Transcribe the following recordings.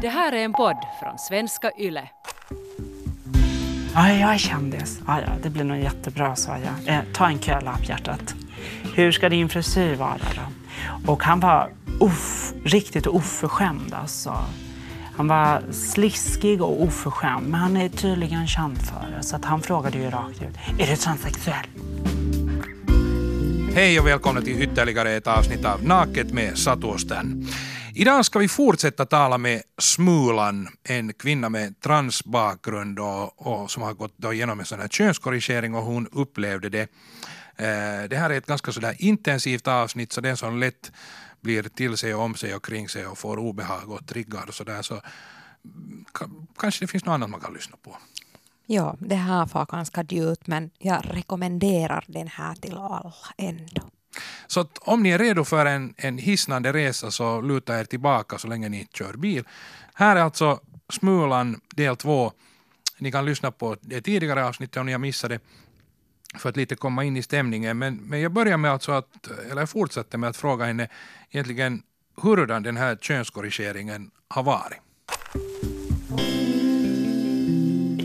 Det här är en podd från svenska YLE. Ja, jag är kändis. Ja, ja, det blir nog jättebra, sa jag. Eh, ta en kölapp, hjärtat. Hur ska din frisyr vara då? Och han var uff, riktigt oförskämd alltså. Han var sliskig och oförskämd, men han är tydligen känd för det. Så att han frågade ju rakt ut, är du transsexuell? Hej och välkomna till ytterligare ett avsnitt av Naket med Satuosten. Idag ska vi fortsätta tala med Smulan, en kvinna med transbakgrund och, och som har gått då igenom en sån här könskorrigering och hon upplevde det. Eh, det här är ett ganska sådär intensivt avsnitt så den som lätt blir till sig och om sig och kring sig och får obehag och triggar och sådär så kanske det finns något annat man kan lyssna på. Ja, det här var ganska djupt men jag rekommenderar den här till alla ändå. Så om ni är redo för en, en hisnande resa så luta er tillbaka så länge ni kör bil. Här är alltså Smulan del två. Ni kan lyssna på det tidigare avsnittet om ni har missat det för att lite komma in i stämningen. Men, men jag börjar med alltså att, eller jag fortsätter med att fråga henne egentligen hurdan den här könskorrigeringen har varit.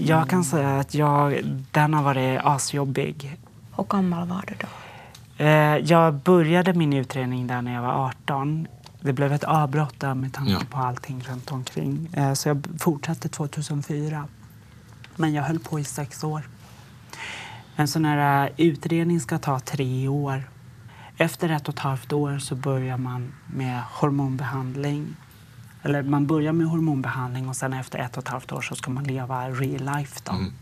Jag kan säga att jag, den har varit asjobbig. Hur gammal var du då? Eh, jag började min utredning där när jag var 18. Det blev ett avbrott där med tanke ja. på allting runt omkring. Eh, så jag fortsatte 2004. Men jag höll på i sex år. En sån här utredning ska ta tre år. Efter ett och ett halvt år så börjar man med hormonbehandling. Eller man börjar med hormonbehandling och sen efter ett och ett halvt år så ska man leva real life då, mm.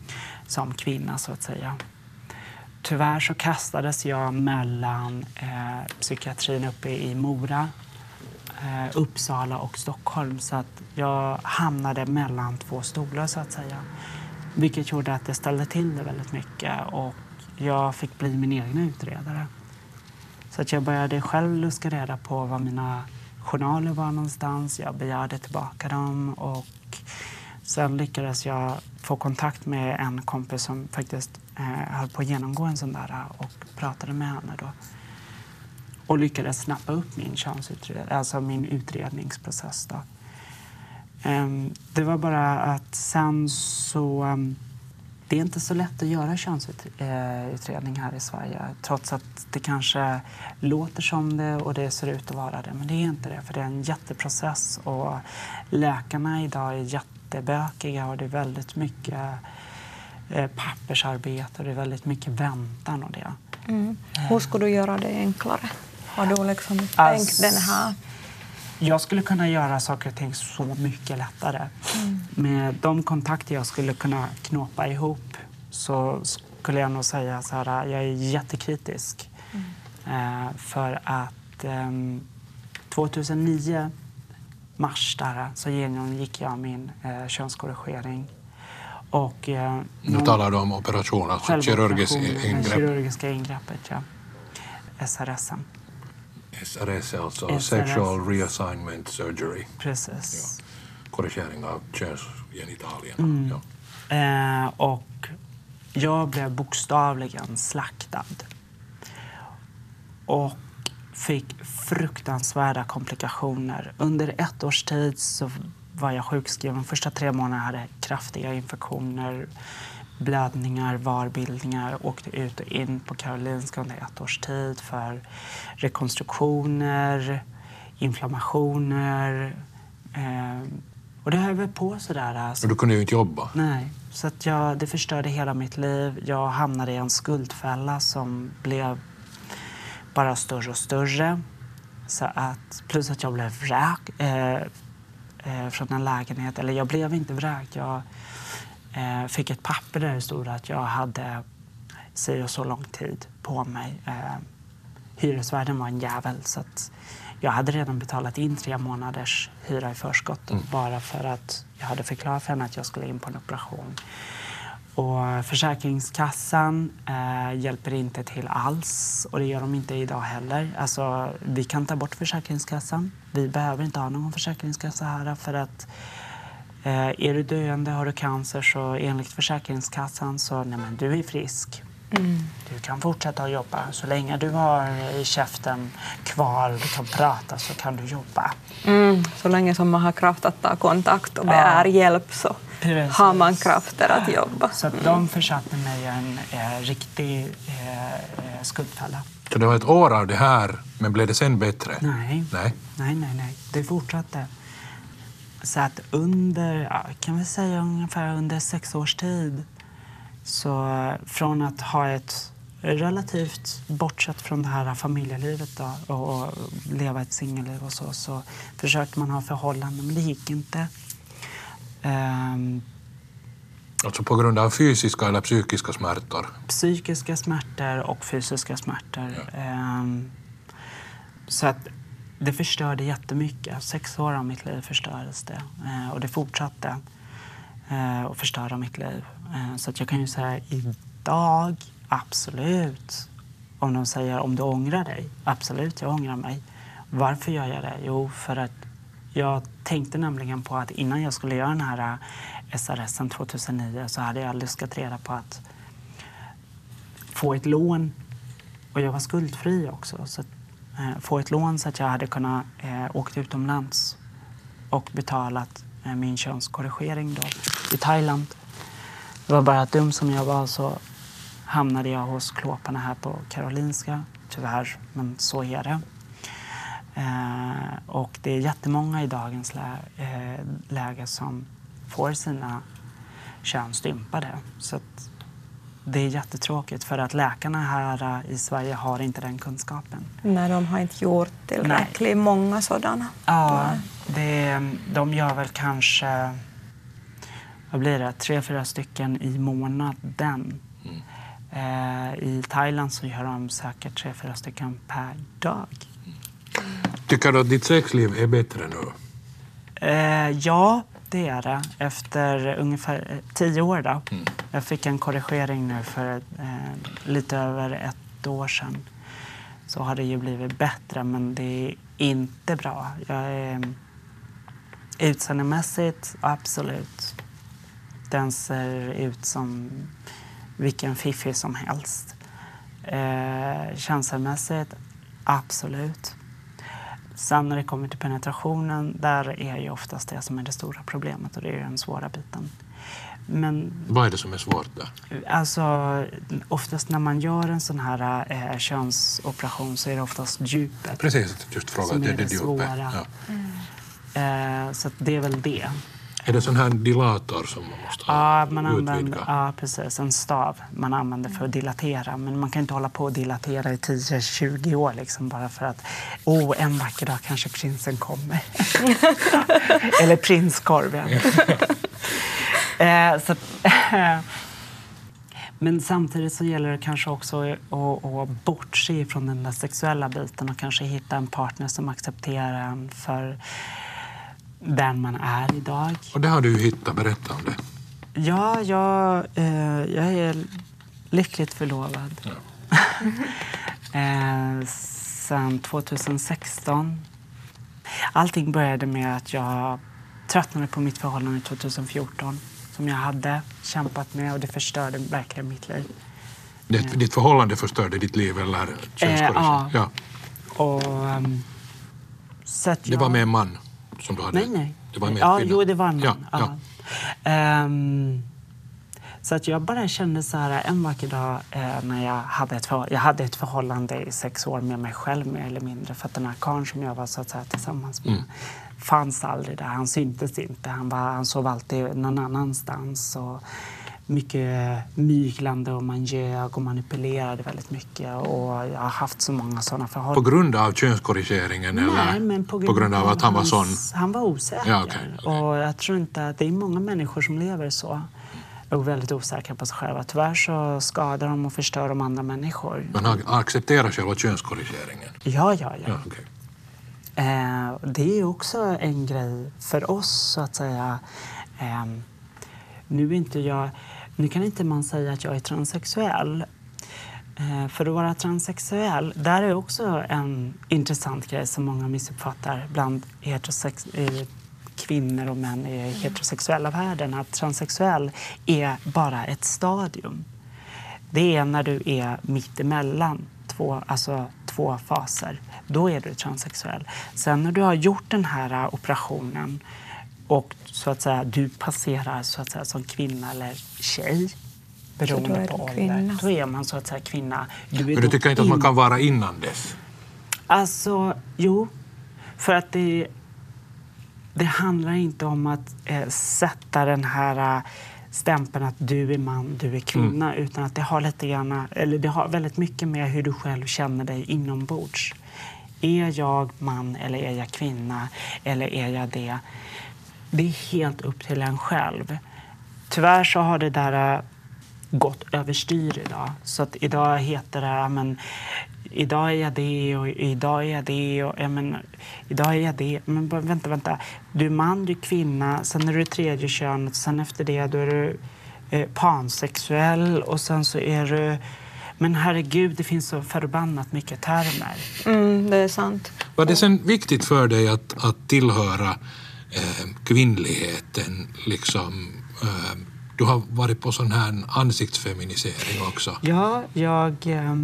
som kvinna så att säga. Tyvärr så kastades jag mellan eh, psykiatrin uppe i Mora, eh, Uppsala och Stockholm så att jag hamnade mellan två stolar så att säga. Vilket gjorde att det ställde till det väldigt mycket och jag fick bli min egen utredare. Så att jag började själv luska reda på var mina journaler var någonstans. Jag begärde tillbaka dem och sen lyckades jag få kontakt med en kompis som faktiskt eh, höll på att genomgå en sån där eh, och pratade med henne då. Och lyckades snappa upp min könsutredning, alltså min utredningsprocess då. Um, det var bara att sen så um, det är inte så lätt att göra könsutredning eh, här i Sverige trots att det kanske låter som det och det ser ut att vara det. Men det är inte det, för det är en jätteprocess och läkarna idag är jättebökiga och det är väldigt mycket eh, pappersarbete och det är väldigt mycket väntan och det. Mm. Hur ska du göra det enklare? Har du liksom tänkt alltså, den här jag skulle kunna göra saker och ting så mycket lättare. Mm. Med de kontakter jag skulle kunna knåpa ihop så skulle jag nog säga så här, jag är jättekritisk. Mm. Eh, för att eh, 2009, mars där, så genomgick jag min eh, könskorrigering. Och, eh, nu talar du om operation, alltså kirurgisk ingrepp? kirurgiska ingreppet, ja. SRS. SRS alltså SRS. Sexual Reassignment Surgery. Precis. Ja. Korrigering av könsgenitalierna. Mm. Ja. Eh, och jag blev bokstavligen slaktad. Och fick fruktansvärda komplikationer. Under ett års tid så var jag sjukskriven. Första tre månader hade jag kraftiga infektioner blödningar, varbildningar, åkte ut och in på Karolinska under ett års tid för rekonstruktioner, inflammationer. Eh, och det höll på sådär. Alltså. Och du kunde ju inte jobba? Nej, så att jag, det förstörde hela mitt liv. Jag hamnade i en skuldfälla som blev bara större och större. Så att, plus att jag blev vräkt eh, eh, från en lägenhet. Eller jag blev inte vräkt. Jag eh, fick ett papper där det stod att jag hade si och så lång tid på mig. Eh, hyresvärden var en jävel så att jag hade redan betalat in tre månaders hyra i förskott mm. bara för att jag hade förklarat för henne att jag skulle in på en operation. Och eh, Försäkringskassan eh, hjälper inte till alls och det gör de inte idag heller. Alltså, vi kan ta bort Försäkringskassan. Vi behöver inte ha någon försäkringskassa här för att Eh, är du döende, har du cancer, så enligt Försäkringskassan så nej men, du är frisk. Du kan fortsätta att jobba. Så länge du har i käften kvar och du kan prata så kan du jobba. Mm. Så länge som man har kraft att ta kontakt och begär hjälp så Precis. har man krafter att jobba. Så att de försatte mig i en eh, riktig eh, eh, skuldfälla. Så det var ett år av det här, men blev det sen bättre? Nej. Nej. Nej, nej, nej. Det fortsatte. Så att under, ja, kan vi säga ungefär under sex års tid, så eh, från att ha ett relativt bortsett från det här familjelivet då, och, och leva ett singelliv och så, så försökte man ha förhållanden, men det gick inte. Ehm, Alltså på grund av fysiska eller psykiska smärtor? psykiska smärtor och fysiska smärtor. Ehm, så att det förstörde jättemycket. Sex år av mitt liv förstördes det. Eh, och det fortsatte eh, att förstöra mitt liv. Eh, så att jag kan ju säga idag, absolut. Om de säger om du ångrar dig, absolut, jag ångrar mig. Varför gör jag det? Jo, för att jag tänkte nämligen på att innan jag skulle göra den här eh, SRS 2009 så hade jag luskat reda på att få ett lån och jag var skuldfri också. Så att, eh, få ett lån så att jag hade kunnat eh, åka utomlands och betalat eh, min könskorrigering då, i Thailand. Det var bara dum som jag var så hamnade jag hos klåparna här på Karolinska. Tyvärr, men så är det. Eh, och det är jättemånga i dagens lä eh, läge som får sina kön stympade. Så det är jättetråkigt för att läkarna här eh, i Sverige har inte den kunskapen. Nej, de har inte gjort tillräckligt många sådana. Ja, det, de gör väl kanske vad blir det, tre, fyra stycken i månaden. Eh, I Thailand så gör de säkert tre, fyra stycken per dag. Tycker du att ditt sexliv är bättre nu? Eh, ja, det är det. Efter ungefär eh, tio år. Då. Jag fick en korrigering nu för eh, lite över ett år sedan. Så har det ju blivit bättre, men det är inte bra. Jag är, utseendemässigt, absolut. Den ser ut som vilken fiffi som helst. Eh, känslomässigt, absolut. Sen när det kommer till penetrationen, där är ju oftast det som är det stora problemet och det är den svåra biten. Men Vad är det som är svårt där? alltså, oftast när man gör en sån här eh, könsoperation så är det oftast djupet Precis, just fråga. som Det är det det svåra. Ja. Eh, så det är väl det. Är det sån här dilator som man måste Ja, man utvidga? använder, ja, precis. En stav man använder för att dilatera. Men man kan inte hålla på och dilatera i 10-20 år liksom, bara för att oh, en vacker dag kanske prinsen kommer. Eller prinskorven. eh, så, men samtidigt så gäller det kanske också att, att bortse från den där sexuella biten och kanske hitta en partner som accepterar en för den man är idag. Och det har du hittat, berätta om det. Ja, jag, eh, jag är lyckligt förlovad. eh, sen 2016. Allting började med att jag tröttnade på mitt förhållande 2014 som jag hade kämpat med och det förstörde verkligen mitt liv. det Ditt förhållande förstörde ditt liv eller könskorrigering? ja. ja. Och, ehm, så att Det jag... var med en man som du hade? Nej, nej. Det var en ja, jo, det var en man. ja. Ja. Ehm, så att jag bara kände så här en vacker dag eh, när jag hade, ett jag hade ett förhållande i sex år med mig själv mer eller mindre. För att den här karln som jag var så att säga, tillsammans med Mm. fanns aldrig där. Han syntes inte. Han, var, han sov alltid någon annanstans. Och mycket myglande och man ljög och manipulerade väldigt mycket. Och jag har haft så många sådana På förhållanden. grund av könskorrigeringen eller Nej, men på grund, på grund av att han var sån? Han var osäker. Ja, okej, okej. Och jag tror inte att det är många människor som lever så. Och väldigt osäkra på sig själva. Tyvärr så skadar de och förstör de andra människor. Men han accepterar själva könskorrigeringen? Ja, ja, ja. Ja, okej. Eh, det är också en grej för oss, så att säga. Eh, nu, är inte jag, nu kan inte man säga att jag är transsexuell. Eh, för att vara transsexuell, där är också en intressant grej som många missuppfattar bland heterosex, eh, kvinnor och män i heterosexuella världen. Att transsexuell är bara ett stadium. det är när du är mitt emellan två, alltså två faser. Då är du transsexuell. Sen när du har gjort den här operationen och så att säga, du passerar så att säga, som kvinna eller tjej beroende på ålder. Då är man så att säga kvinna. Du Men du tycker inte att man kan vara innan dess? Alltså, jo. För att det, det handlar inte om att eh, sätta den här äh, stämpeln att du är man, du är kvinna. Mm. Utan att det har, lite grann, eller det har väldigt mycket med hur du själv känner dig inombords. Är jag man eller är jag kvinna? Eller är jag det? Det är helt upp till en själv. Tyvärr så har det där äh, gått överstyr idag. Så att idag heter det men, idag är jag det och idag är jag det och ja, men, idag är jag det. Men vänta, vänta. Du är man, du är kvinna, sen är du tredje könet, sen efter det då är du eh, pansexuell och sen så är du men herregud, det finns så förbannat mycket termer. Mm, det är sant. Var det sen viktigt för dig att, att tillhöra eh, Eh, kvinnligheten? Liksom, eh, du har varit på sån här ansiktsfeminisering också. Ja, jag... Eh,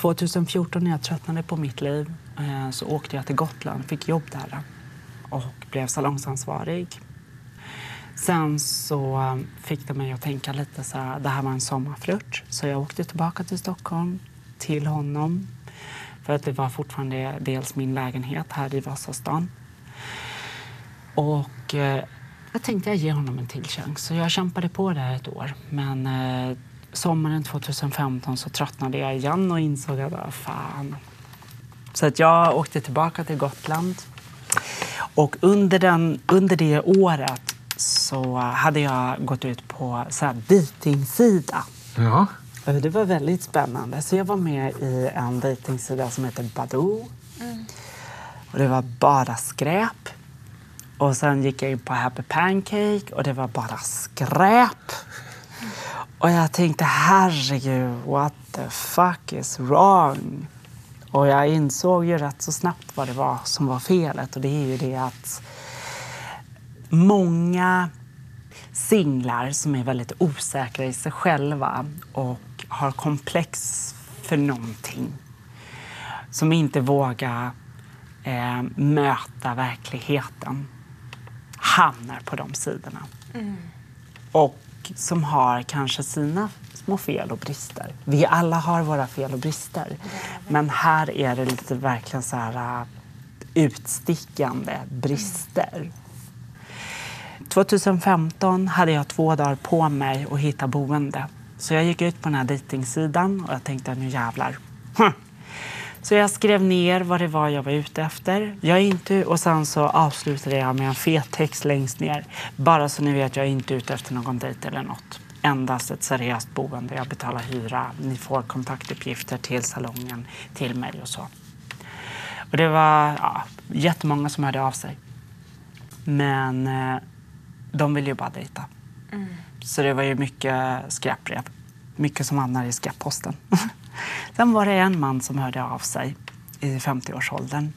2014 när jag tröttnade på mitt liv så åkte jag till Gotland, fick jobb där och blev salongsansvarig. Sen så fick det mig att tänka lite så här, det här var en sommarflört. Så jag åkte tillbaka till Stockholm, till honom. För att det var fortfarande dels min lägenhet här i Vasastan. Och eh, jag tänkte jag ger honom en till chans. Så jag kämpade på där ett år. Men eh, sommaren 2015 så tröttnade jag igen och insåg att vad fan. Så att jag åkte tillbaka till Gotland. Och under, den, under det året så hade jag gått ut på så här dejtingsida. Ja. Det var väldigt spännande. Så jag var med i en dejtingsida som heter Badoo. Mm. Och det var bara skräp. Och sen gick jag in på Happy Pancake och det var bara skräp. Och jag tänkte herregud, what the fuck is wrong? Och jag insåg ju rätt så snabbt vad det var som var felet och det är ju det att många singlar som är väldigt osäkra i sig själva och har komplex för någonting. Som inte vågar eh, möta verkligheten. Hamnar på de sidorna. Mm. Och som har kanske sina små fel och brister. Vi alla har våra fel och brister. Men här är det lite verkligen så här uh, utstickande brister. 2015 hade jag två dagar på mig att hitta boende. Så jag gick ut på den här dejtingsidan och jag tänkte nu jävlar. Hm. Så jag skrev ner vad det var jag var ute efter. Jag är inte, och sen så avslutade jag med en fet text längst ner. Bara så ni vet, jag är inte ute efter någon dejt eller något. Endast ett seriöst boende. Jag betalar hyra. Ni får kontaktuppgifter till salongen, till mig och så. Och det var ja, jättemånga som hörde av sig. Men eh, de ville ju bara dejta. Mm. Så det var ju mycket skräpbrev. Mycket som hamnar i skräpposten. Sen var det en man som hörde av sig i 50-årsåldern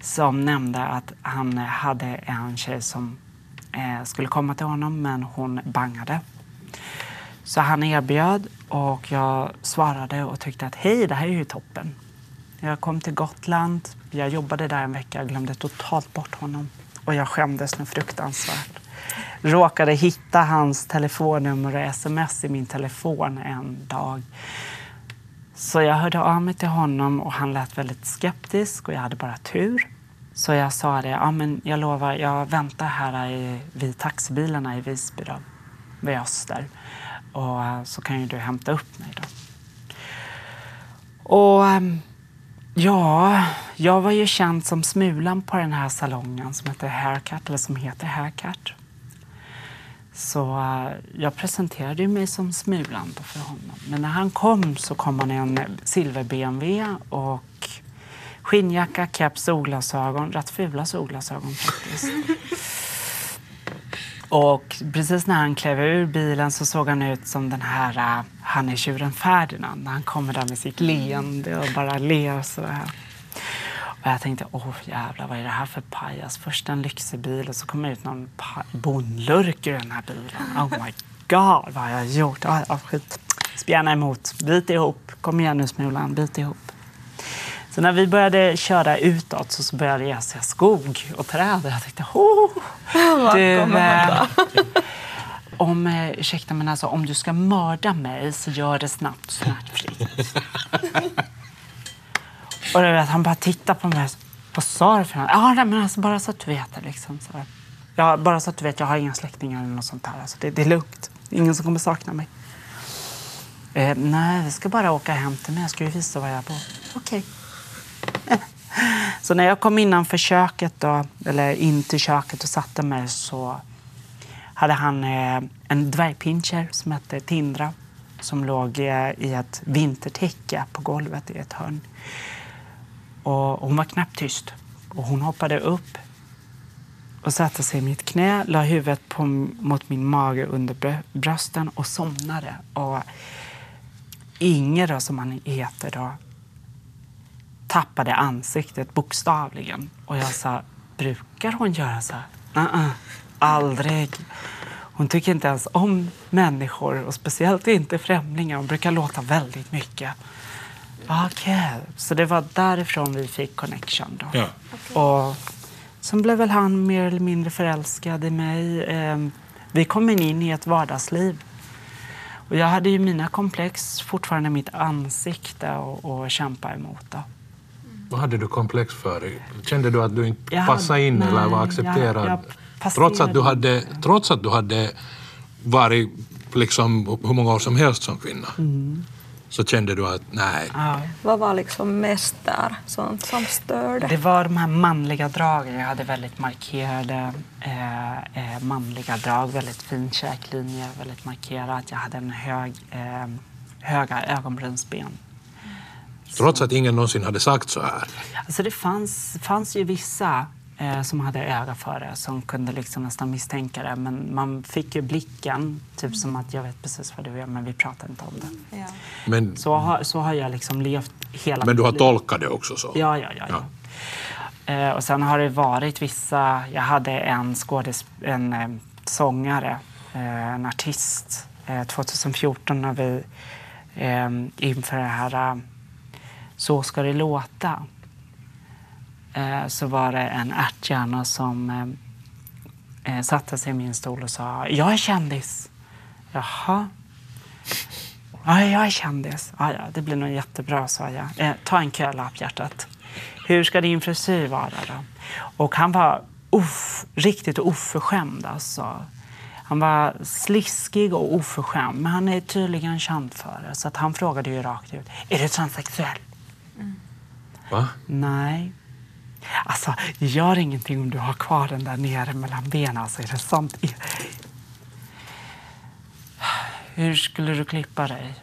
som nämnde att han hade en tjej som eh, skulle komma till honom men hon bangade. Så han erbjöd och jag svarade och tyckte att hej, det här är ju toppen. Jag kom till Gotland, jag jobbade där en vecka, jag glömde totalt bort honom och jag skämdes nu fruktansvärt råkade hitta hans telefonnummer och sms i min telefon en dag. Så jag hörde av mig till honom och han lät väldigt skeptisk och jag hade bara tur. Så jag sa det, ja men jag lovar, jag väntar här i, vid taxibilarna i Visby då, vid Öster. Och eh, så kan ju du hämta upp mig då. Och ehm, ja, jag var ju känd som Smulan på den här salongen som heter Haircut, eller som heter Haircut. Så uh, jag presenterade mig som Smulan för honom. Men när han kom så kom han i en silver-BMW och skinnjacka, keps, solglasögon. Rätt fula solglasögon faktiskt. och precis när han klev ur bilen så såg han ut som den här uh, han är tjuren Ferdinand. Han kommer där med sitt leende och bara ler så här. Och jag tänkte, åh jävlar, vad är det här för pajas? Först en lyxig bil och så kommer ut någon bondlurk ur den här bilen. Oh my god, vad har jag gjort? Ah, ah, skit. spjärna emot. Bit ihop. Kom igen nu Smulan, bit ihop. Så när vi började köra utåt så, började jag se skog och träd. Jag tänkte, oh, du, eh, om, eh, ursäkta, men alltså, om du ska mörda mig så gör det snabbt smärtfritt. och du vet, han bara tittar på mig. Vad sa du för något? Ja, nej, men alltså, bara så att du vet det. Liksom, så här. ja, bara så att du vet, jag har inga släktingar eller något sånt där. Alltså, det, det är lugnt. Ingen som kommer sakna mig. Eh, nej, vi ska bara åka hem till mig. Jag ska ju visa var jag bor. Okej. Okay. Så när jag kom innanför köket, då, eller in till köket och satte mig så hade han eh, en dvärgpinscher som hette Tindra som låg eh, i ett vintertäcke på golvet i ett hörn. Och hon var knappt tyst. Och hon hoppade upp och satte sig i mitt knä, la huvudet på, mot min mage under brösten och somnade. Och Inger, då, som han heter, då, tappade ansiktet bokstavligen. Och jag sa, brukar hon göra så Nej, "Uh-uh, aldrig. Hon tycker inte ens om människor och speciellt inte främlingar. Hon brukar låta väldigt mycket. Okej, så det var därifrån vi fick connection då. Ja. Och sen blev väl han mer eller mindre förälskad i mig. Eh, Vi kom in i ett vardagsliv. Och jag hade ju mina komplex fortfarande mitt ansikte och, och kämpa emot. Då. Vad hade du komplex för? Kände du att du inte Jag passade hade- in eller nej, var jag- accepterad? jag trots, att du hade, inte. trots att du hade varit liksom hur många år som helst som kvinna så kände du att nej. Ja. Vad var liksom mest där, sånt som störde? Det var de här manliga dragen. Jag hade väldigt markerade eh, eh, manliga drag. Väldigt fin käklinje, väldigt markerat. Jag hade en hög, eh, höga ögonbrynsben. trots att ingen någonsin hade sagt så här. Alltså det fanns, fanns ju vissa eh, som hade öga för det som kunde liksom nästan misstänka det. Men man fick ju blicken, typ som att jag vet precis vad du gör men vi pratar inte om det. Ja. Men, Så har, så har jag liksom levt hela men du har liv. tolkat det också så? Ja, ja, ja. ja. Eh, och sen har det varit vissa... Jag hade en skådis, en eh, sångare, eh, en artist, eh, 2014 när vi eh, inför det här eh, Så ska det låta eh, så var det en ärthjärna som eh, eh, satte sig i min stol och sa Jag är kändis. Jaha. Ja, jag är kändis. Ja, ja, det blir nog jättebra, sa jag. Eh, ta en kölapp, hjärtat. Hur ska din frisyr vara då? Och han var off, riktigt oförskämd alltså. Han var sliskig och oförskämd, men han är tydligen känd för det. Så att han frågade ju rakt ut, är du transsexuell? Va? Nej. Alltså, det gör ingenting om du har kvar den där nere mellan benen. Alltså, är det sant? Hur skulle du klippa dig?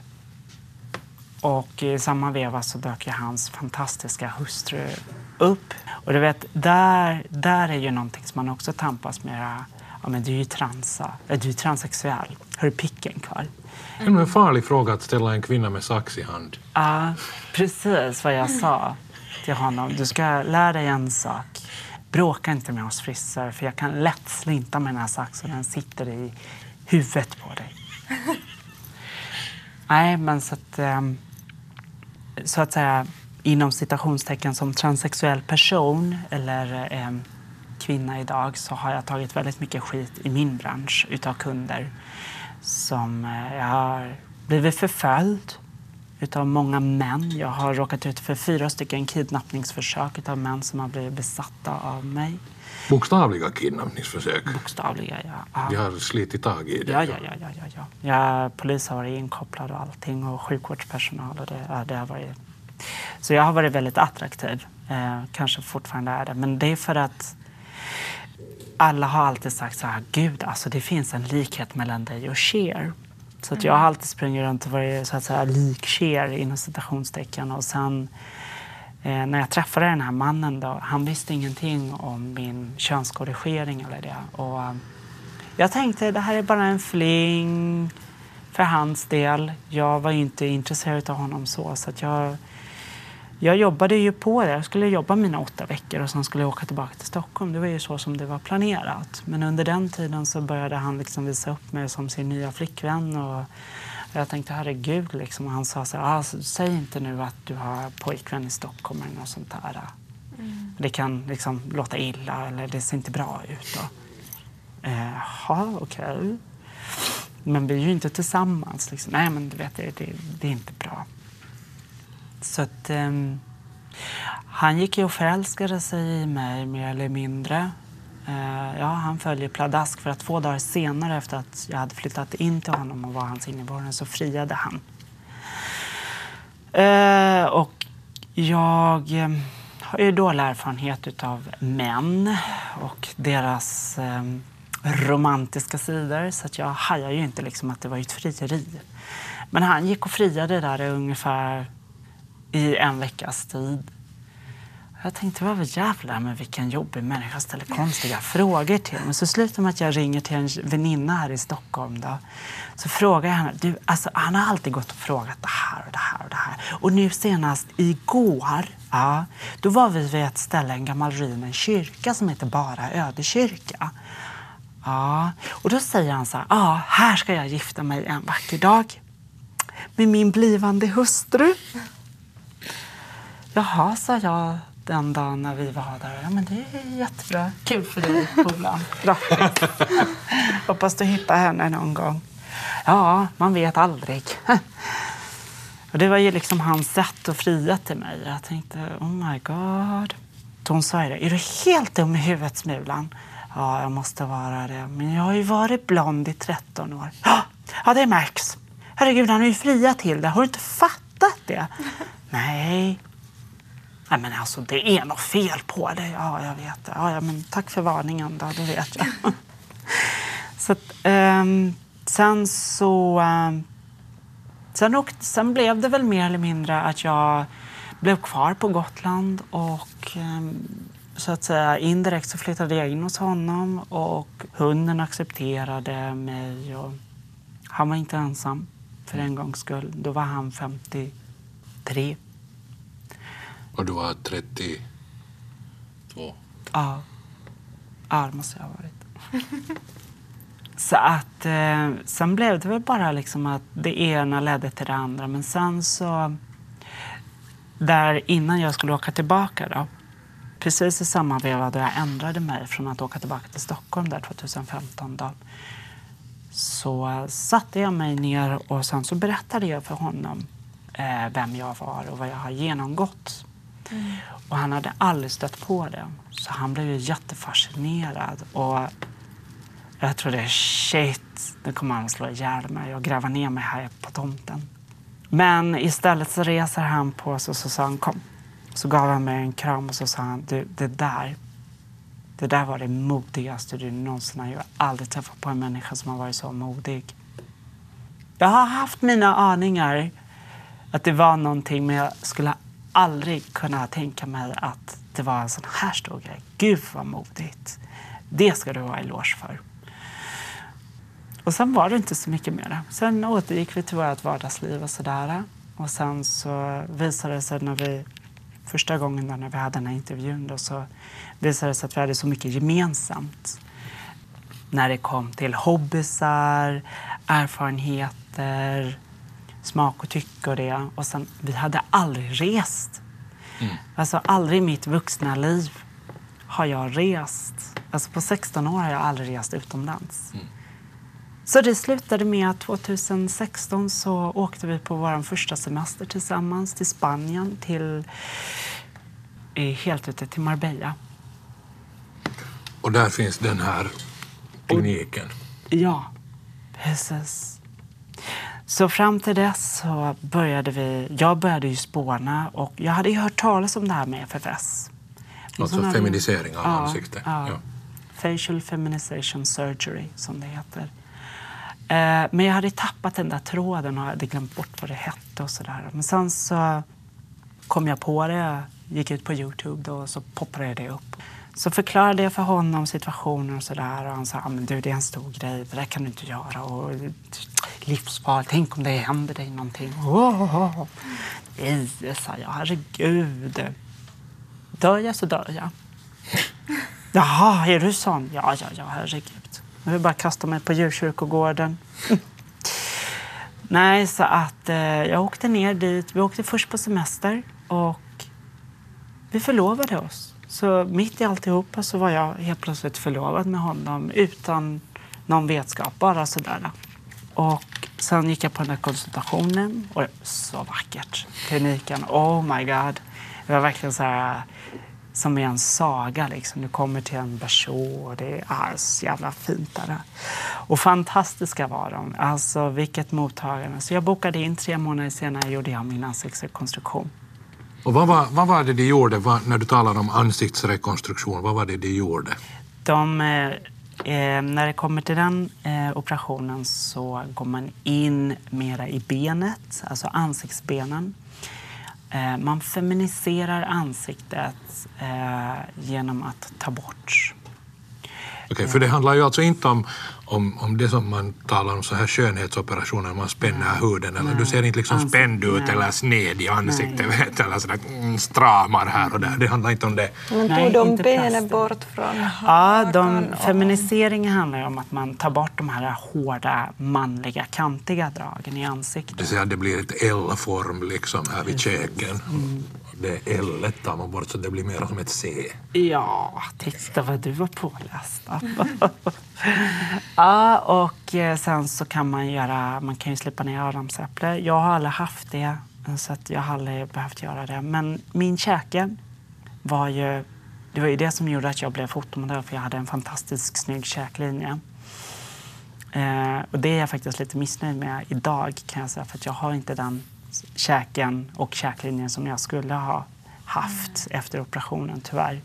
Och i samma veva så dök ju hans fantastiska hustru upp. Och du vet, där, där är ju någonting som man också tampas med. Ja, men du är ju transa. Eh, Du är transsexuell. Har du picken kvar? Det är en farlig fråga att ställa en kvinna med sax i hand. Ja, precis vad jag sa till honom. Du ska lära dig en sak. Bråka inte med oss frisör för jag kan lätt slinta med den här saxen den sitter i huvudet på dig. Nej, men så att, ehm, så att säga inom citationstecken som transsexuell person eller ehm, kvinna idag så har jag tagit väldigt mycket skit i min bransch utav kunder som eh, jag har blivit förföljd utav många män. Jag har råkat ut för fyra stycken kidnappningsförsök utav män som har blivit besatta av mig. Bokstavliga kidnappningsförsök. Bokstavliga, ja. De har slitit tag i det. Ja, ja, ja, ja, ja, ja. ja polis har varit inkopplad och allting och sjukvårdspersonal. Och det, det har varit... Så jag har varit väldigt attraktiv. Eh, kanske fortfarande är det. Men det är för att alla har alltid sagt så här, gud, alltså det finns en likhet mellan dig och Cher. Så att jag har alltid sprungit runt och varit så att säga lik Cher inom citationstecken. Och sen eh, när jag träffade den här mannen då, han visste ingenting om min könskorrigering eller det. Och, eh, jag tänkte det här är bara en fling för hans del. Jag var inte intresserad av honom så. så att jag, jag jobbade ju på det. Jag skulle jobba mina åtta veckor och sen skulle jag åka tillbaka till Stockholm. Det var ju så som det var planerat. Men under den tiden så började han liksom visa upp mig som sin nya flickvän. Och Jag tänkte herregud, liksom. och han sa så här, ah, säg inte nu att du har pojkvän i Stockholm eller något sånt där. Det kan liksom låta illa eller det ser inte bra ut. Då. Eh, Jaha, okej. Men vi är ju inte tillsammans. Liksom. Nej, men du vet, det, det, det är inte bra. Så att, ehm, han gick ju och förälskade sig i mig mer eller mindre. Eh, ja, han följde pladask för att två dagar senare efter att jag hade flyttat in till honom och var hans innevånare så friade han. Eh, och jag eh, har ju dålig erfarenhet av män och deras eh, romantiska sidor så att jag hajar ju inte liksom att det var ett frieri. Men han gick och friade där i ungefär i en veckas tid. Jag tänkte, vad jävlar med vilken jobbig människa ställer konstiga frågor till. Men så slutar med att jag ringer till en väninna här i Stockholm. Då. Så frågar jag henne, du, alltså, han har alltid gått och frågat det här och det här och det här. Och nu senast igår, ja, då var vi vid ett ställe, en gammal ruinen kyrka som heter Bara Ödekyrka. Ja, och då säger han så här, ja, här ska jag gifta mig en vacker dag med min blivande hustru. Jaha, sa jag den dagen när vi var där. Ja, men det är jättebra. Kul för dig, Polan. Grattis. Hoppas du hittar henne någon gång. Ja, man vet aldrig. Och det var ju liksom hans sätt att fria till mig. Jag tänkte, oh my god. Hon sa det, är du helt dum i huvudet, Smulan? Ja, jag måste vara det. Men jag har ju varit blond i 13 år. Ja, det märks. Herregud, han har ju friat till det. Har du inte fattat det? Nej, Nej, men alltså det är något fel på dig. Ja, jag vet det. Ja, ja, men tack för varningen då, det vet jag. så att, um, sen så... Um, sen, åkte, sen blev det väl mer eller mindre att jag blev kvar på Gotland och um, så att säga indirekt så flyttade jag in hos honom och hunden accepterade mig. Och han var inte ensam för en gångs skull. Då var han 53. Och du var 32? Ja. Ja, det måste jag ha varit. så att eh, sen blev det väl bara liksom att det ena ledde till det andra. Men sen så, där innan jag skulle åka tillbaka då, precis i samma veva då jag ändrade mig från att åka tillbaka till Stockholm där 2015 då, så satte jag mig ner och sen så berättade jag för honom eh, vem jag var och vad jag har genomgått Mm. Och han hade aldrig stött på det. Så han blev ju jättefascinerad. Och jag trodde shit, nu kommer han slå ihjäl mig och gräva ner mig här på tomten. Men istället så reser han på sig och så sa han kom. Så gav han mig en kram och så sa han du, det där det där var det modigaste du någonsin har gjort. Jag har aldrig träffat på en människa som har varit så modig. Jag har haft mina aningar att det var någonting men jag skulle aldrig kunna tänka mig att det var en sån här stor grej. Gud vad modigt. Det ska du ha eloge för. Och sen var det inte så mycket mer. Sen återgick vi till vårt vardagsliv och sådär. Och sen så visade det sig när vi första gången när vi hade den här intervjun då, så visade det sig att vi hade så mycket gemensamt. När det kom till hobbysar, erfarenheter, smak och tycke och det. Och sen, vi hade aldrig rest. Mm. Alltså aldrig i mitt vuxna liv har jag rest. Alltså på 16 år har jag aldrig rest utomlands. Mm. Så det slutade med att 2016 så åkte vi på vår första semester tillsammans till Spanien, till, helt ute till Marbella. Och där finns den här kliniken? Och, ja, precis. Så fram till dess så började vi, jag började ju spåna och jag hade ju hört talas om det här med FFS. Alltså feminisering av ja, ansikte? Ja. ja. Facial feminization surgery som det heter. Eh, men jag hade tappat den där tråden och hade glömt bort vad det hette och sådär. Men sen så kom jag på det, gick ut på Youtube då, och så poppade det upp. Så förklarade jag för honom situationen och sådär och han sa men du det är en stor grej, det där kan du inte göra. Och, livsfarligt, tänk om det händer dig någonting. Oh, nej, sa jag, herregud. Dör jag så dör jag. Jaha, är du sån? Ja, ja, ja, herregud. Jag vill bara kasta mig på djurkyrkogården. Nej, så att eh, jag åkte ner dit. Vi åkte först på semester och vi förlovade oss. Så mitt i alltihopa så var jag helt plötsligt förlovad med honom utan någon vetskap, bara sådär. Och sen gick jag på den där konsultationen och det var så vackert. Kliniken, oh my god. Det var verkligen så här som i en saga. Liksom. Du kommer till en berså och det är så jävla fint där. Och fantastiska var de. Alltså vilket mottagande. Så jag bokade in tre månader senare gjorde jag min ansiktsrekonstruktion. Och vad var, vad var det de gjorde vad, när du talar om ansiktsrekonstruktion? Vad var det de gjorde? De, eh, eh, när det kommer till den eh, operationen så går man in mera i benet, alltså ansiktsbenen. Eh, man feminiserar ansiktet eh, genom att ta bort Okej, för det handlar ju alltså inte om, om, om det som man talar om så här skönhetsoperationer, man spänner huden eller du ser inte liksom Ansikte, spänd ut nej. eller sned i ansiktet vet, eller sådär mm, stramar här och där. Det handlar inte om det. Men Nej, tog de benen bort från Ja, de, feminiseringen handlar ju om att man tar bort de här hårda, manliga, kantiga dragen i ansiktet. Det vill säga att det blir ett L-form liksom här vid käken. Det L tar man bort så det blir mer som ett C. Ja, titta vad du var påläst. ja, och eh, sen så kan man göra, man kan ju slipa ner adamsäpple. Jag har aldrig haft det, så att jag har aldrig behövt göra det. Men min käke var ju, det var ju det som gjorde att jag blev fotomodell, för jag hade en fantastisk snygg käklinje. Eh, och det är jag faktiskt lite missnöjd med idag kan jag säga, för att jag har inte den käken och käklinjen som jag skulle ha haft efter operationen tyvärr.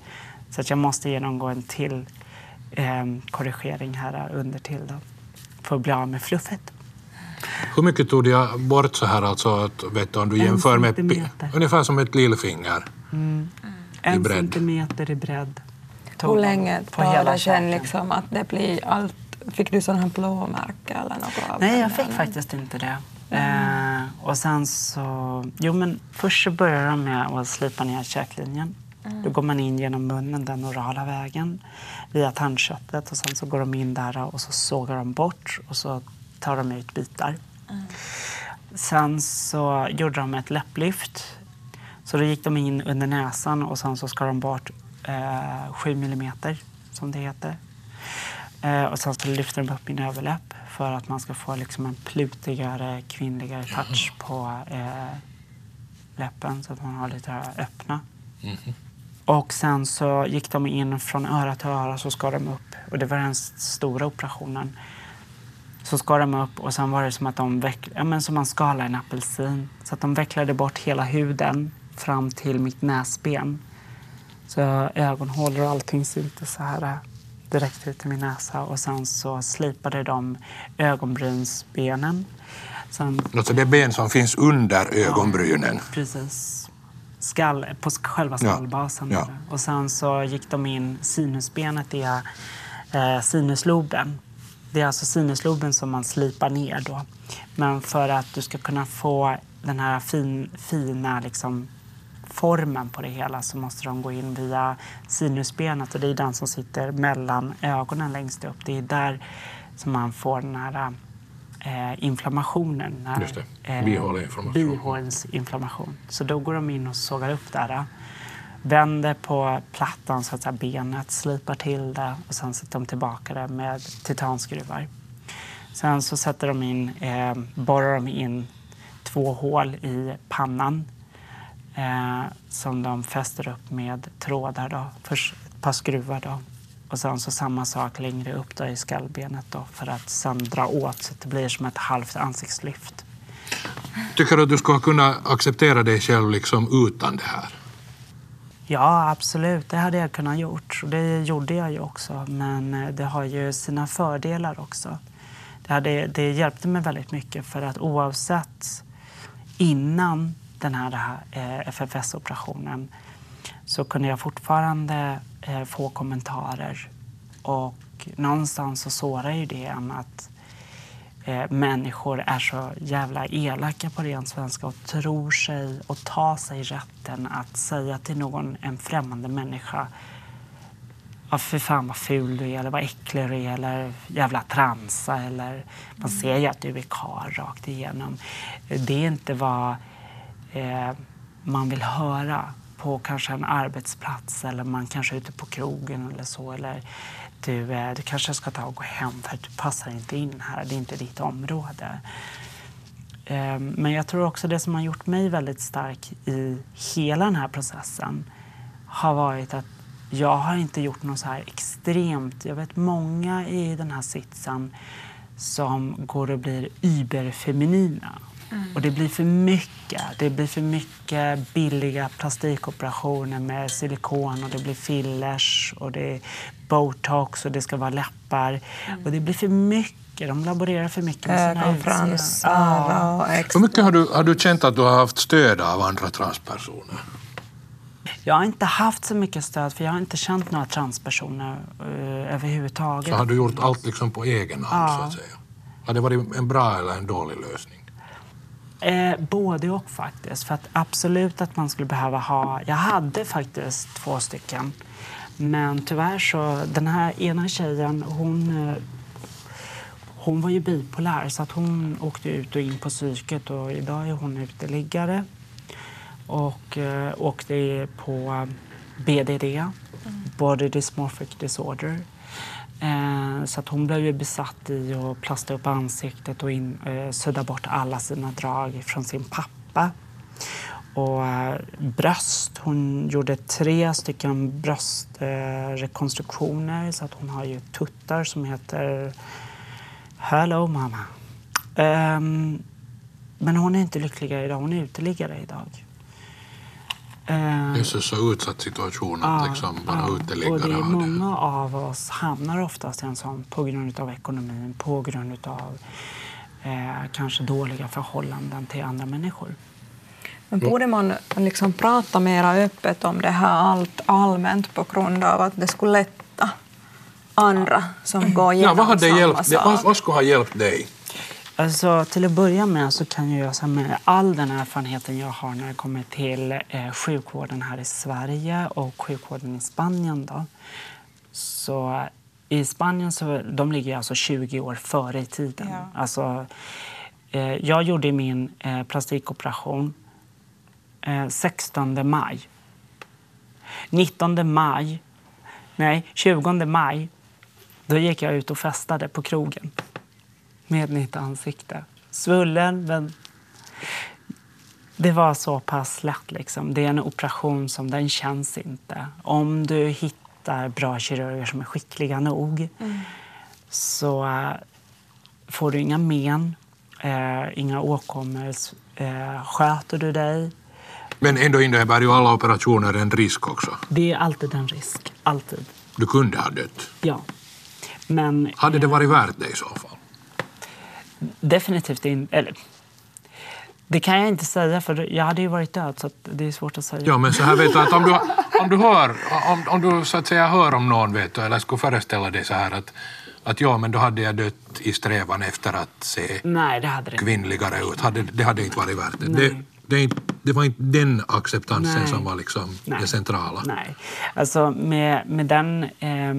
Så att jag måste genomgå en till eh, korrigering här under till då, för att bli av med fluffet. Hur mycket tog jag bort så här alltså att, vet du, om du En jämför med ungefär som ett lillfinger? En bredd. centimeter i bredd. Hur länge på tar hela det sen liksom att det blir allt? Fick du sådana här blåmärken eller något? av Nej, jag fick eller? faktiskt inte det. Eh, och sen så... Jo, men först så börjar de med att slipa ner käklinjen. Då går man in genom munnen, den orala vägen, via tandköttet och sen så går de in där och så sågar de bort och så tar de ut bitar. Sen så gjorde de ett läpplyft. Så då gick de in under näsan och sen så skar de bort eh, 7 millimeter, som det heter. Eh, och sen så lyfter de upp min överläpp för att man ska få liksom en plutigare, kvinnligare touch på eh, läppen så att man har lite här öppna. Och sen så gick de in från öra till öra så skar de upp. Och det var den stora operationen. Så skar de upp och sen var det som att de veck, ja, men som man skalar en apelsin. Så att de vecklade bort hela huden fram till mitt näsben. Så ögonhålor och allting syntes så här eh, direkt ut i min näsa. Och sen så slipade de ögonbrynsbenen. Sen, Alltså det ben som finns under ögonbrynen. precis. Skall, på själva skallbasen. Ja. Och sen så gick de in, sinusbenet är eh, sinusloben. Det är alltså sinusloben som man slipar ner då. Men för att du ska kunna få den här fin, fina liksom, formen på det hela så måste de gå in via sinusbenet och det är den som sitter mellan ögonen längst upp. Det är där som man får den här eh, inflammationen. den här, Just det. eh, Bihåleinflammation. bihåleinflammation. Så då går de in och sågar upp där. eh, Vänder på plattan så att säga, benet, slipar till det och sen sätter de tillbaka det med titanskruvar. Sen så sätter de in, eh, borrar de in två hål i pannan eh, som de fäster upp med trådar. Då. Först ett par skruvar då. Och sen så samma sak längre upp då i skallbenet då för att sen dra åt så att det blir som ett halvt ansiktslyft. Tycker du att du skulle kunna acceptera dig själv liksom utan det här? Ja, absolut. Det hade jag kunnat gjort. Och det gjorde jag ju också. Men eh, det har ju sina fördelar också. Det, hade, det hjälpte mig väldigt mycket för att oavsett innan den här eh, FFS-operationen så kunde jag fortfarande eh, få kommentarer. Och någonstans så sårar ju det en att eh, människor är så jävla elaka på ren svenska och tror sig och tar sig rätten att säga till någon, en främmande människa ja, för fan vad ful du är eller vad äcklig du är eller jävla transa eller man ser ju att du är karl rakt igenom. Det är inte vad eh, man vill höra på kanske en arbetsplats eller man kanske är ute på krogen eller så. Eller du, eh, du kanske ska ta och gå hem för att du passar inte in här, det är inte ditt område. Eh, men jag tror också det som har gjort mig väldigt stark i hela den här processen har varit att jag har inte gjort något så här extremt. Jag vet många i den här sitsen som går och blir überfeminina. Mm. Och det blir för mycket. Det blir för mycket billiga plastikoperationer med silikon och det blir fillers och det är botox och det ska vara läppar. Mm. Och det blir för mycket. De laborerar för mycket med sina Ögonfransar ja. Hur mycket har du, har du känt att du har haft stöd av andra transpersoner? Jag har inte haft så mycket stöd för jag har inte känt några transpersoner uh, överhuvudtaget. Så har du gjort allt liksom på egen hand ja. så att säga? Har det varit en bra eller en dålig lösning? Eh, både och faktiskt. För att absolut att man skulle behöva ha... Jag hade faktiskt två stycken. Men tyvärr så, den här ena tjejen, hon, eh, hon var ju bipolär så att hon åkte ut och in på psyket och idag är hon uteliggare och eh, åkte på BDD, mm. Body Dysmorphic Disorder. Eh, så att hon blev ju besatt i att plasta upp ansiktet och in, eh, sudda bort alla sina drag från sin pappa. Och eh, bröst, hon gjorde tre stycken bröstrekonstruktioner eh, så att hon har ju tuttar som heter Hello mamma. Ehm, men hon är inte lyckligare idag, hon är uteliggare idag. Eh, det är så, så utsatt situation att ja, liksom bara ja. uteliggare och det är Många av oss hamnar oftast i en sån på grund av ekonomin, på grund av eh, kanske dåliga förhållanden till andra människor. Men borde man liksom prata mer öppet om det här allt allmänt på grund av att det skulle lätta andra som går igenom ja, vad hade samma hjälpt, sak? Vad, vad skulle ha hjälpt dig? Alltså, till att börja med så kan jag säga med all den erfarenheten jag har när det kommer till eh, sjukvården här i Sverige och sjukvården i Spanien. Då, så i Spanien så de ligger alltså 20 år före i tiden. Ja. Alltså, eh, jag gjorde min eh, plastikoperation eh, 16 maj. 19 maj, nej 20 maj, då gick jag ut och festade på krogen med mitt ansikte. Svullen, men det var så pass lätt. Liksom. Det är en operation som den känns inte. Om du hittar bra kirurger som är skickliga nog mm. så äh, får du inga men, äh, inga åkommor. Äh, sköter du dig men ändå innebär ju alla operationer en risk också. Det är alltid en risk. Alltid. Du kunde ha dött. Ja. Men, Hade det varit värt det i så fall? Definitivt inte. Det kan jag inte säga, för jag hade ju varit död. så det är svårt att säga. Ja, men så här vet du att om du, om du, hör, om, om du så att säga hör om någon, vet du, eller skulle föreställa dig så här att, att ja, men då hade jag dött i strävan efter att se Nej, det hade det. kvinnligare ut. Hade, det hade inte varit värt det. Det, det, det, var inte den acceptansen Nej. som var liksom det centrala. Nej, alltså med, med den... Eh,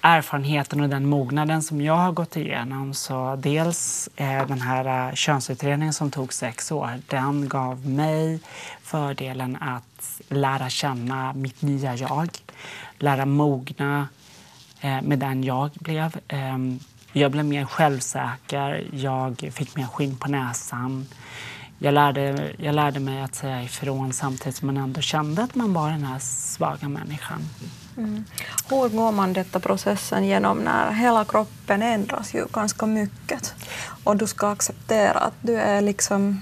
erfarenheten och den mognaden som jag har gått igenom så dels eh, den här eh, könsutredningen som tog sex år, den gav mig fördelen att lära känna mitt nya jag, lära mogna eh, med den jag blev. Eh, jag blev mer självsäker, jag fick mer skinn på näsan. Jag lärde, jag lärde mig att säga ifrån samtidigt som man ändå kände att man var den här svaga människan. Mm. Hur går man detta processen genom när hela kroppen ändras ju ganska mycket och du ska acceptera att du är liksom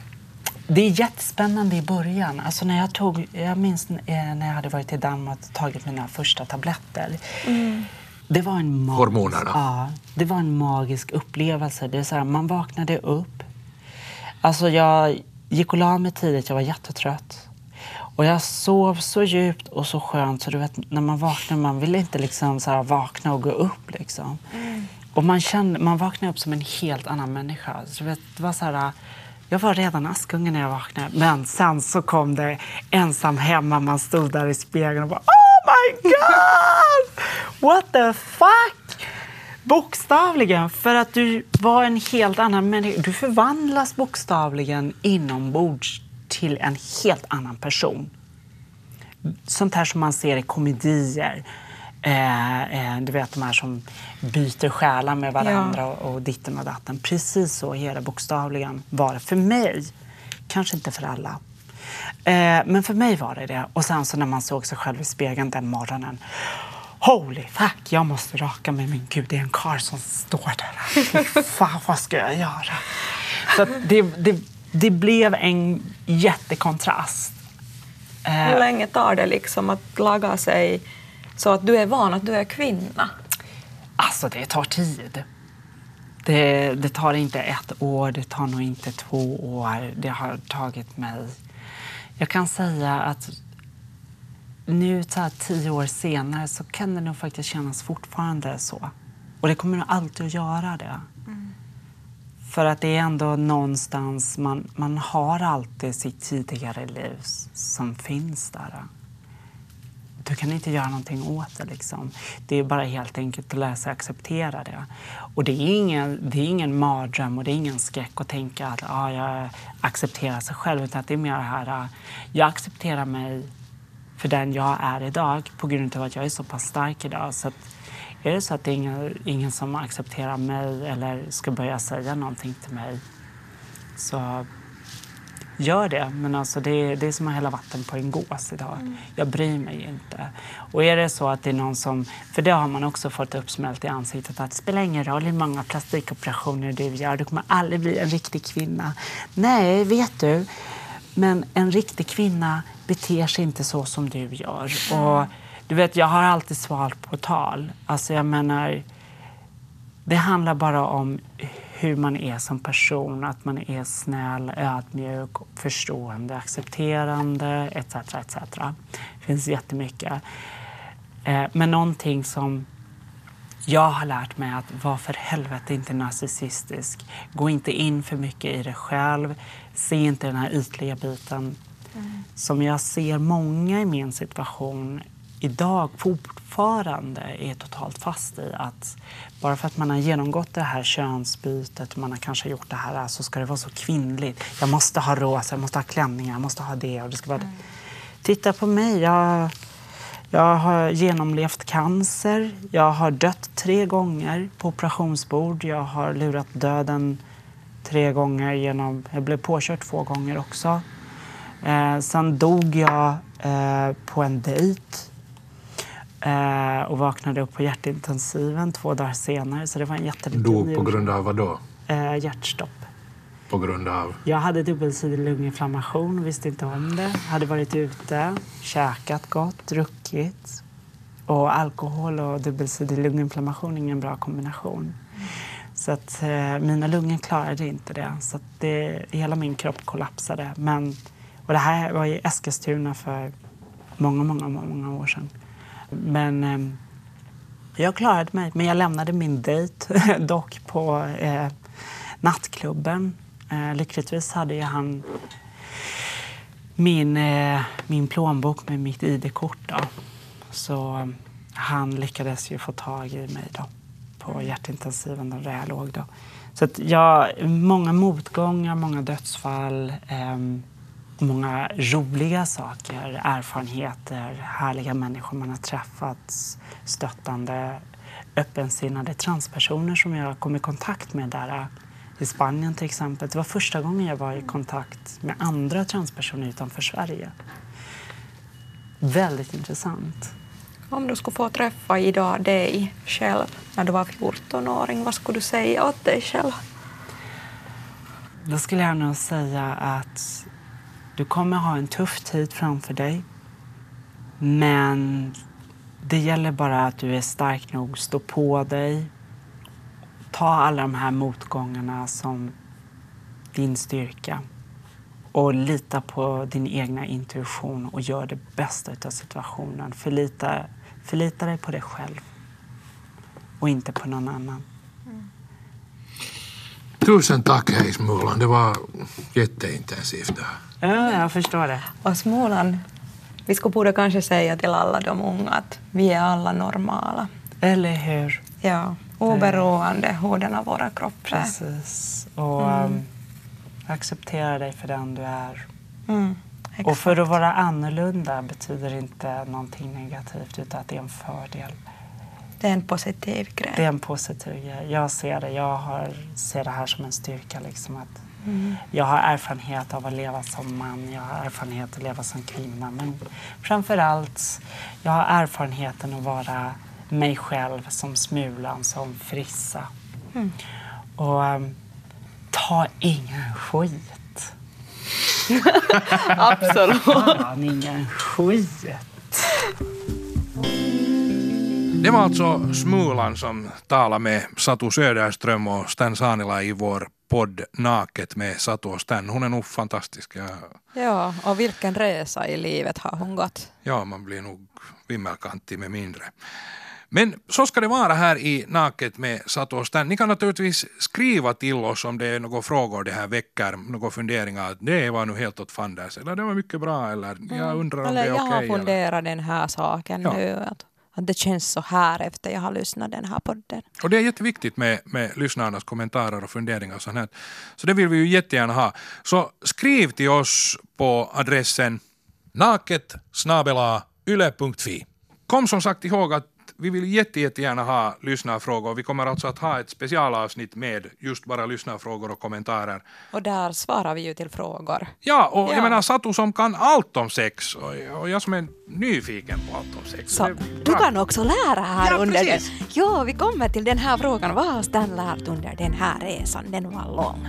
det är jättespännande i början. Alltså när jag, tog, jag minns eh, när jag hade varit i Danmark och tagit mina första tabletter. Mm. Det var en magisk, Hormonerna? Ja, det var en magisk upplevelse. Det är så här, man vaknade upp. Alltså jag gick och la mig tidigt, jag var jättetrött. Och jag sov så djupt och så skönt så du vet när man vaknar, man vill inte liksom så vakna och gå upp liksom. Mm. Och man, kände, man vaknade upp som en helt annan människa. Så vet, det var så här, jag var redan askunge när jag vaknade. Men sen så kom det ensam hemma. Man stod där i spegeln och bara Oh my God! What the fuck? Bokstavligen, för att du var en helt annan människa. Du förvandlas bokstavligen inombords till en helt annan person. Sånt här som man ser i komedier. Eh, eh, du vet de här som byter själar med varandra Ja. och, och ditten och datten. Precis så är det bokstavligen var det för mig. Kanske inte för alla. Eh, men för mig var det det. Och sen så när man såg sig själv i spegeln den morgonen. Holy fuck, jag måste raka mig. Men gud, det är en karl som står där. Fy Fan, vad ska jag göra? Så det, det, det blev en jättekontrast. Hur länge tar det liksom att laga sig så att du är van att du är kvinna? Alltså, det tar tid. Det, det tar inte ett år, det tar nog inte två år. Det har tagit mig... Jag kan säga att nu så här, tio år senare så kan det nog faktiskt kännas fortfarande så. Och det kommer nog alltid att göra det. För att det är ändå någonstans, man, man har alltid sitt tidigare liv som finns där. Du kan inte göra någonting åt det. Liksom. Det är bara helt enkelt att lära sig acceptera det. Och det är ingen, det är ingen mardröm och det är ingen skräck att tänka att ah, jag accepterar sig själv. Utan att det är mer det här, ah, jag accepterar mig för den jag är idag på grund av att jag är så pass stark idag. Så att, är det så att det är ingen, ingen som accepterar mig eller ska börja säga någonting till mig så gör det. Men alltså det, det är som att hälla vatten på en gås idag. Jag bryr mig inte. Och är det så att det är någon som... För det har man också fått uppsmält i ansiktet att det spelar ingen roll hur många plastikoperationer du gör, du kommer aldrig bli en riktig kvinna. Nej, vet du. Men en riktig kvinna beter sig inte så som du gör. Och du vet, jag har alltid svalt på tal. Alltså jag menar, det handlar bara om hur man är som person. Att man är snäll, ödmjuk, förstående, accepterande etc. etc. Det finns jättemycket. Eh, Men någonting som jag har lärt mig att vara för helvete inte narcissistisk. Gå inte in för mycket i dig själv. Se inte den här ytliga biten. Som jag ser många i min situation idag fortfarande är totalt fast i. Att bara för att man har genomgått det här könsbytet, man har kanske gjort det här, så ska det vara så kvinnligt. Jag måste ha rosa, jag måste ha klänningar, jag måste ha det. Och det ska vara... Titta på mig. Jag, jag har genomlevt cancer. Jag har dött tre gånger på operationsbord. Jag har lurat döden tre gånger genom... Jag blev påkörd två gånger också. Eh, sen dog jag eh, på en dejt eh, och vaknade upp på hjärtintensiven två dagar senare. Så det var en jätteliten Dog på grund av vad då? eh, hjärtstopp. På grund av... Jag hade dubbelsidig lunginflammation och visste inte om det. Hade varit ute, käkat gott, druckit. Och alkohol och dubbelsidig lunginflammation är ingen bra kombination. Så att eh, mina lungor klarade inte det. Så att det, hela min kropp kollapsade. Men, och det här var i Eskilstuna för många, många, många år sedan. Men eh, jag klarade mig. Men jag lämnade min dejt dock på eh, nattklubben. Eh, lyckligtvis hade ju han min, eh, min plånbok med mitt ID-kort. Då. Så eh, han lyckades ju få tag i mig då, på hjärtintensiven där jag låg. Då. Så jag, många motgångar, många dödsfall, ehm, många roliga saker, erfarenheter, härliga människor man har träffat, stöttande, öppensinnade transpersoner som jag kom i kontakt med där eh, i Spanien till exempel. Det var första gången jag var i kontakt med andra transpersoner utanför Sverige. Väldigt intressant. Om du skulle få träffa idag dig själv när du var 14-åring, vad skulle du säga åt dig själv? Då skulle jag nog säga att du kommer ha en tuff tid framför dig. Men det gäller bara att du är stark nog, stå på dig. Ta alla de här motgångarna som din styrka. Och lita på din egna intuition och gör det bästa av situationen. Förlita, förlita dig på dig själv och inte på någon annan. Tusen tack hej Smulan, det var jätteintensivt det här. Ja, jag förstår det. Och Småland, Vi skulle borde kanske säga till alla de unga att vi är alla normala. Eller hur? Ja, oberoende hurdan av våra kroppar. Precis. Och um, acceptera dig för den du är. Mm, Och för att vara annorlunda betyder inte någonting negativt utan att det är en fördel. Det är en positiv grej. Det är en positiv grej. Jag ser det. Jag har, ser det här som en styrka. Liksom att Jag har erfarenhet av att leva som man. Jag har erfarenhet av att leva som kvinna. Men framför allt, jag har erfarenheten att vara mig själv som Smulan, som Frissa. Och ehm, ta ingen skit. Absolut. Fan, ingen skit. Det var alltså Smulan som talade med Satu Söderström och Stan Sanila i vår podd Naket med Satu och Stan. Hon är nog fantastisk. Ja, Ja, och vilken resa i livet har hon gått. ja man blir nog vimmelkantig med mindre. Men så ska det vara här i Naket med Satu och Stan. Ni kan naturligtvis skriva till oss om det är några frågor det här väcker, några funderingar. Det var nu helt åt fanders, eller det var mycket bra, eller jag undrar om Eller det är jag okej. har eller- funderat den här saken Ja. nu. Att, att det känns så här efter jag har lyssnat den här podden. Och det är jätteviktigt med, med lyssnarnas kommentarer och funderingar och sånt här. Så det vill vi ju jättegärna ha. Så skriv till oss på adressen naket yle.fi. Kom som sagt ihåg att vi vill jätte, jättegärna ha lyssnarfrågor. Vi kommer alltså att ha ett specialavsnitt med just bara lyssnarfrågor och kommentarer. Och där svarar vi ju till frågor. Ja, och Ja. jag menar Satu som kan allt om sex och, och jag som är nyfiken på allt om sex. Så du kan också lära här Ja, under precis. den. Ja, vi kommer till den här frågan. Vad har Stan lärt under den här resan? Den var lång.